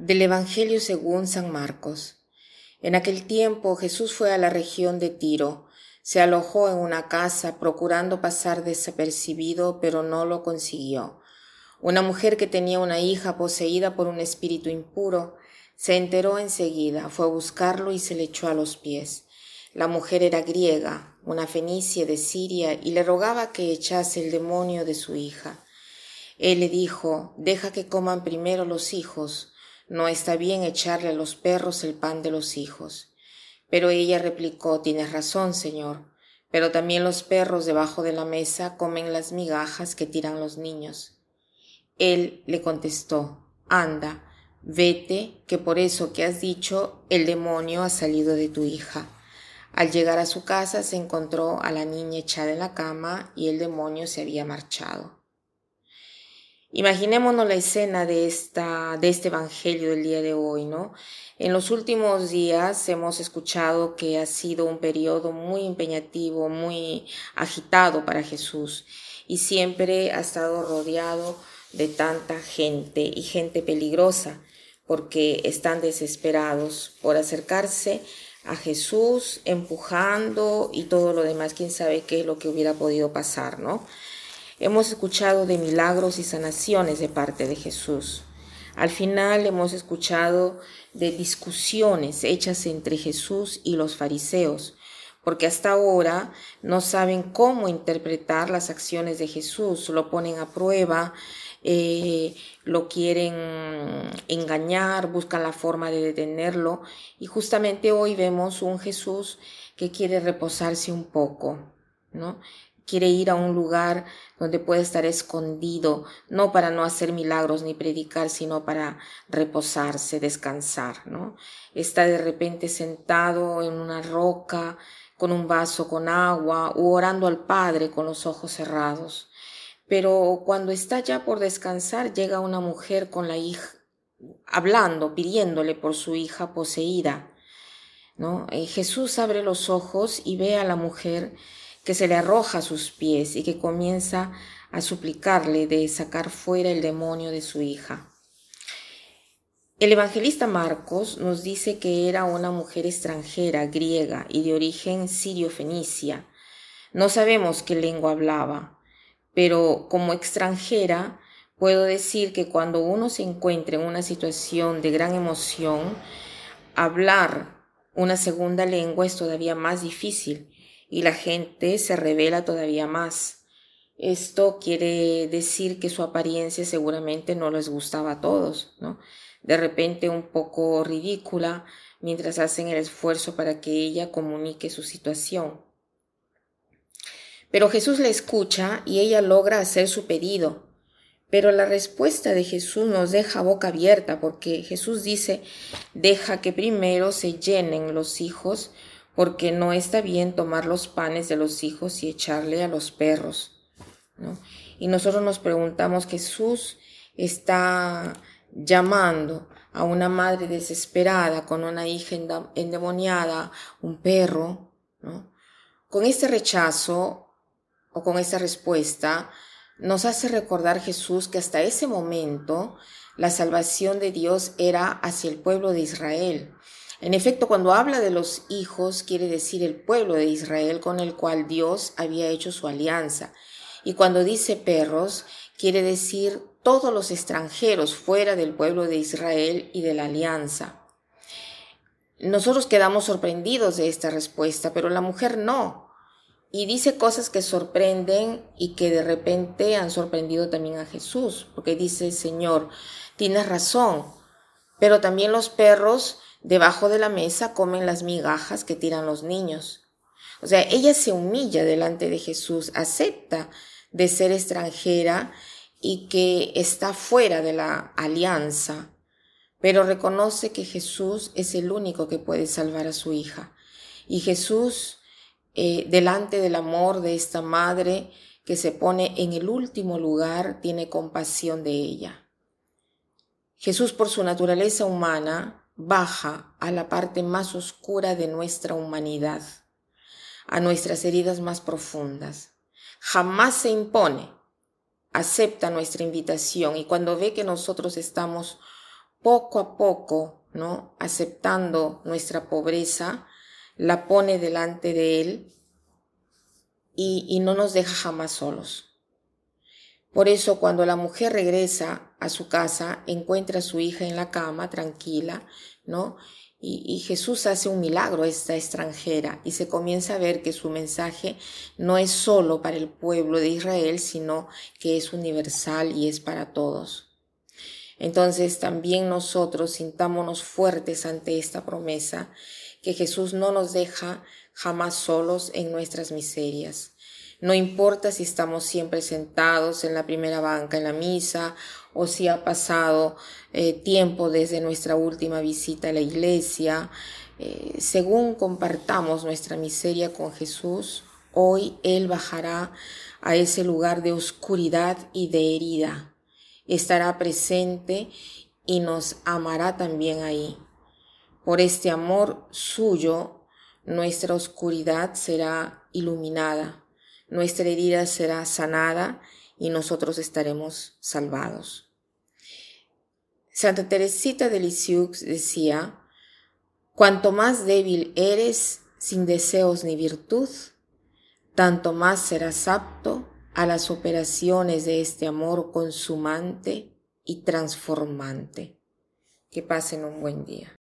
Del Evangelio según San Marcos. En aquel tiempo Jesús fue a la región de Tiro, se alojó en una casa procurando pasar desapercibido, pero no lo consiguió. Una mujer que tenía una hija poseída por un espíritu impuro se enteró enseguida, fue a buscarlo y se le echó a los pies. La mujer era griega, una fenicia de Siria, y le rogaba que echase el demonio de su hija. Él le dijo, deja que coman primero los hijos, no está bien echarle a los perros el pan de los hijos. Pero ella replicó, Tienes razón, señor, pero también los perros debajo de la mesa comen las migajas que tiran los niños. Él le contestó, Anda, vete, que por eso que has dicho, el demonio ha salido de tu hija. Al llegar a su casa se encontró a la niña echada en la cama y el demonio se había marchado. Imaginémonos la escena de, esta, de este Evangelio del día de hoy, ¿no? En los últimos días hemos escuchado que ha sido un periodo muy empeñativo, muy agitado para Jesús y siempre ha estado rodeado de tanta gente y gente peligrosa porque están desesperados por acercarse a Jesús, empujando y todo lo demás, quién sabe qué es lo que hubiera podido pasar, ¿no? Hemos escuchado de milagros y sanaciones de parte de Jesús. Al final hemos escuchado de discusiones hechas entre Jesús y los fariseos, porque hasta ahora no saben cómo interpretar las acciones de Jesús, lo ponen a prueba, eh, lo quieren engañar, buscan la forma de detenerlo y justamente hoy vemos un Jesús que quiere reposarse un poco, ¿no? Quiere ir a un lugar donde puede estar escondido, no para no hacer milagros ni predicar, sino para reposarse, descansar, ¿no? Está de repente sentado en una roca con un vaso con agua o orando al Padre con los ojos cerrados. Pero cuando está ya por descansar, llega una mujer con la hija, hablando, pidiéndole por su hija poseída. ¿no? Eh, Jesús abre los ojos y ve a la mujer que se le arroja a sus pies y que comienza a suplicarle de sacar fuera el demonio de su hija. El evangelista Marcos nos dice que era una mujer extranjera, griega y de origen sirio-fenicia. No sabemos qué lengua hablaba, pero como extranjera puedo decir que cuando uno se encuentra en una situación de gran emoción, hablar una segunda lengua es todavía más difícil y la gente se revela todavía más. Esto quiere decir que su apariencia seguramente no les gustaba a todos, ¿no? De repente un poco ridícula mientras hacen el esfuerzo para que ella comunique su situación. Pero Jesús la escucha y ella logra hacer su pedido. Pero la respuesta de Jesús nos deja boca abierta porque Jesús dice, deja que primero se llenen los hijos porque no está bien tomar los panes de los hijos y echarle a los perros. Y nosotros nos preguntamos, Jesús está llamando a una madre desesperada con una hija endemoniada, un perro, Con este rechazo o con esta respuesta nos hace recordar Jesús que hasta ese momento la salvación de Dios era hacia el pueblo de Israel, en efecto, cuando habla de los hijos, quiere decir el pueblo de Israel con el cual Dios había hecho su alianza. Y cuando dice perros, quiere decir todos los extranjeros fuera del pueblo de Israel y de la alianza. Nosotros quedamos sorprendidos de esta respuesta, pero la mujer no. Y dice cosas que sorprenden y que de repente han sorprendido también a Jesús, porque dice, Señor, tienes razón, pero también los perros Debajo de la mesa comen las migajas que tiran los niños. O sea, ella se humilla delante de Jesús, acepta de ser extranjera y que está fuera de la alianza, pero reconoce que Jesús es el único que puede salvar a su hija. Y Jesús, eh, delante del amor de esta madre que se pone en el último lugar, tiene compasión de ella. Jesús, por su naturaleza humana, baja a la parte más oscura de nuestra humanidad, a nuestras heridas más profundas. Jamás se impone, acepta nuestra invitación y cuando ve que nosotros estamos poco a poco, ¿no? Aceptando nuestra pobreza, la pone delante de Él y, y no nos deja jamás solos. Por eso cuando la mujer regresa a su casa, encuentra a su hija en la cama, tranquila, ¿no? Y, Jesús hace un milagro a esta extranjera y se comienza a ver que su mensaje no es solo para el pueblo de Israel, sino que es universal y es para todos. Entonces también nosotros sintámonos fuertes ante esta promesa, que Jesús no nos deja jamás solos en nuestras miserias. No importa si estamos siempre sentados en la primera banca en la misa o si ha pasado eh, tiempo desde nuestra última visita a la iglesia. Eh, según compartamos nuestra miseria con Jesús, hoy Él bajará a ese lugar de oscuridad y de herida. Estará presente y nos amará también ahí. Por este amor suyo, nuestra oscuridad será iluminada nuestra herida será sanada y nosotros estaremos salvados. Santa Teresita de Lisieux decía, cuanto más débil eres sin deseos ni virtud, tanto más serás apto a las operaciones de este amor consumante y transformante. Que pasen un buen día.